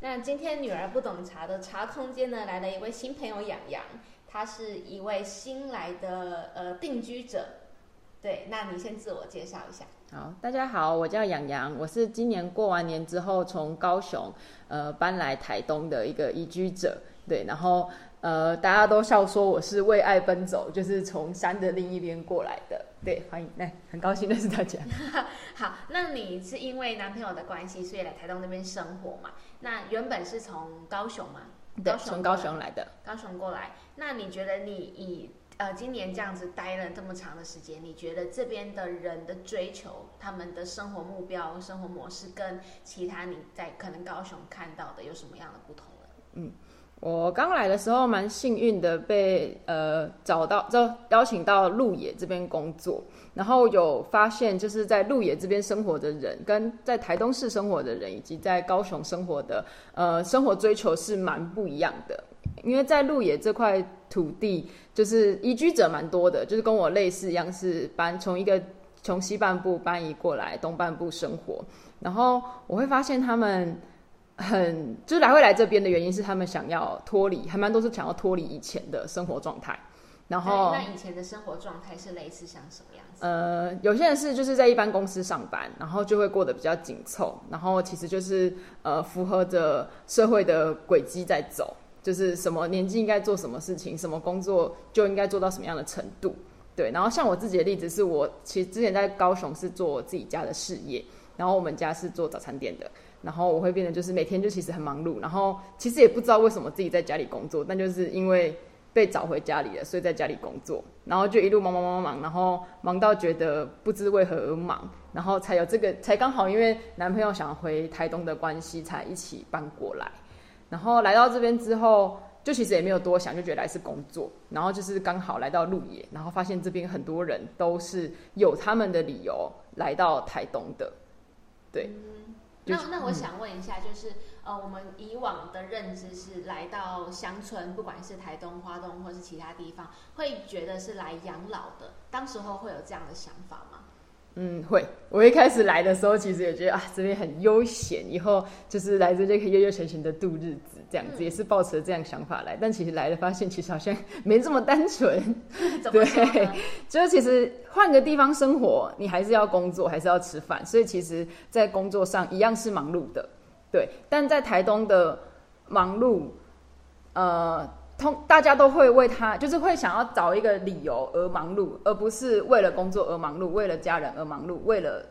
那今天女儿不懂茶的茶空间呢，来了一位新朋友养羊，他是一位新来的呃定居者。对，那你先自我介绍一下。好，大家好，我叫养羊，我是今年过完年之后从高雄呃搬来台东的一个移居者。对，然后呃大家都笑说我是为爱奔走，就是从山的另一边过来的。对，欢迎，来，很高兴认识大家。好，那你是因为男朋友的关系，所以来台东那边生活嘛？那原本是从高雄嘛？对，从高雄来的。高雄过来，那你觉得你以呃今年这样子待了这么长的时间，你觉得这边的人的追求，他们的生活目标、生活模式，跟其他你在可能高雄看到的有什么样的不同呢？嗯。我刚来的时候蛮幸运的，被呃找到，就邀请到鹿野这边工作，然后有发现就是在鹿野这边生活的人，跟在台东市生活的人，以及在高雄生活的呃生活追求是蛮不一样的。因为在鹿野这块土地，就是移居者蛮多的，就是跟我类似一样，是搬从一个从西半部搬移过来东半部生活，然后我会发现他们。很就是来回来这边的原因是他们想要脱离，还蛮多是想要脱离以前的生活状态。然后那以前的生活状态是类似像什么样子？呃，有些人是就是在一般公司上班，然后就会过得比较紧凑，然后其实就是呃符合着社会的轨迹在走，就是什么年纪应该做什么事情，什么工作就应该做到什么样的程度。对，然后像我自己的例子是我其实之前在高雄是做自己家的事业，然后我们家是做早餐店的。然后我会变得就是每天就其实很忙碌，然后其实也不知道为什么自己在家里工作，但就是因为被找回家里了，所以在家里工作，然后就一路忙忙忙忙，然后忙到觉得不知为何而忙，然后才有这个，才刚好因为男朋友想回台东的关系，才一起搬过来。然后来到这边之后，就其实也没有多想，就觉得来是工作，然后就是刚好来到鹿野，然后发现这边很多人都是有他们的理由来到台东的，对。那那我想问一下，就是呃，我们以往的认知是来到乡村，不管是台东、花东或是其他地方，会觉得是来养老的。当时候会有这样的想法吗？嗯，会。我一开始来的时候，其实也觉得啊，这边很悠闲，以后就是来这边可以悠悠闲闲的度日子，这样子也是抱持这样想法来。但其实来了，发现其实好像没这么单纯。对，就是其实换个地方生活，你还是要工作，还是要吃饭，所以其实，在工作上一样是忙碌的。对，但在台东的忙碌，呃。通大家都会为他，就是会想要找一个理由而忙碌，而不是为了工作而忙碌，为了家人而忙碌，为了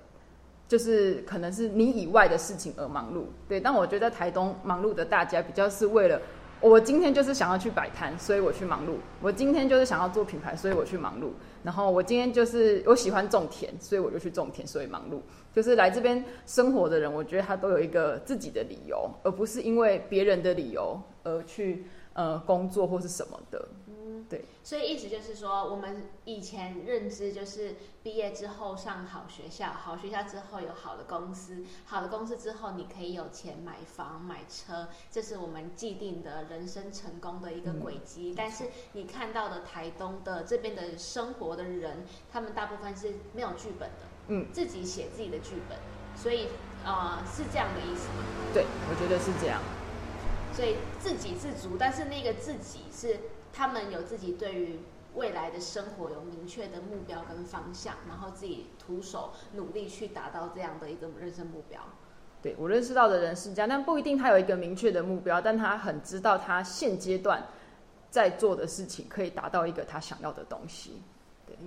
就是可能是你以外的事情而忙碌。对，但我觉得在台东忙碌的大家比较是为了我今天就是想要去摆摊，所以我去忙碌；我今天就是想要做品牌，所以我去忙碌。然后我今天就是我喜欢种田，所以我就去种田，所以忙碌。就是来这边生活的人，我觉得他都有一个自己的理由，而不是因为别人的理由而去。呃，工作或是什么的，嗯，对，所以意思就是说，我们以前认知就是毕业之后上好学校，好学校之后有好的公司，好的公司之后你可以有钱买房买车，这是我们既定的人生成功的一个轨迹。但是你看到的台东的这边的生活的人，他们大部分是没有剧本的，嗯，自己写自己的剧本，所以呃，是这样的意思吗？对，我觉得是这样。所以自给自足，但是那个自己是他们有自己对于未来的生活有明确的目标跟方向，然后自己徒手努力去达到这样的一个人生目标。对我认识到的人是这样，但不一定他有一个明确的目标，但他很知道他现阶段在做的事情可以达到一个他想要的东西。对。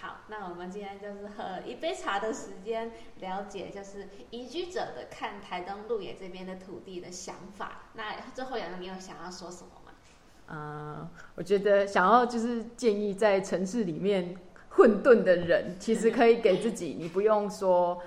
好，那我们今天就是喝一杯茶的时间，了解就是移居者的看台东路野这边的土地的想法。那最后杨你有想要说什么吗？嗯，我觉得想要就是建议在城市里面混沌的人，其实可以给自己，你不用说。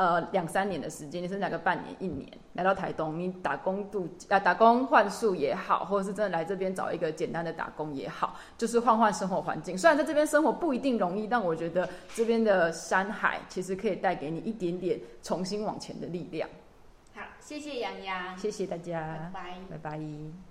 呃，两三年的时间，你甚至来个半年、一年，来到台东，你打工度啊，打工换宿也好，或者是真的来这边找一个简单的打工也好，就是换换生活环境。虽然在这边生活不一定容易，但我觉得这边的山海其实可以带给你一点点重新往前的力量。好，谢谢杨洋，谢谢大家，拜拜拜。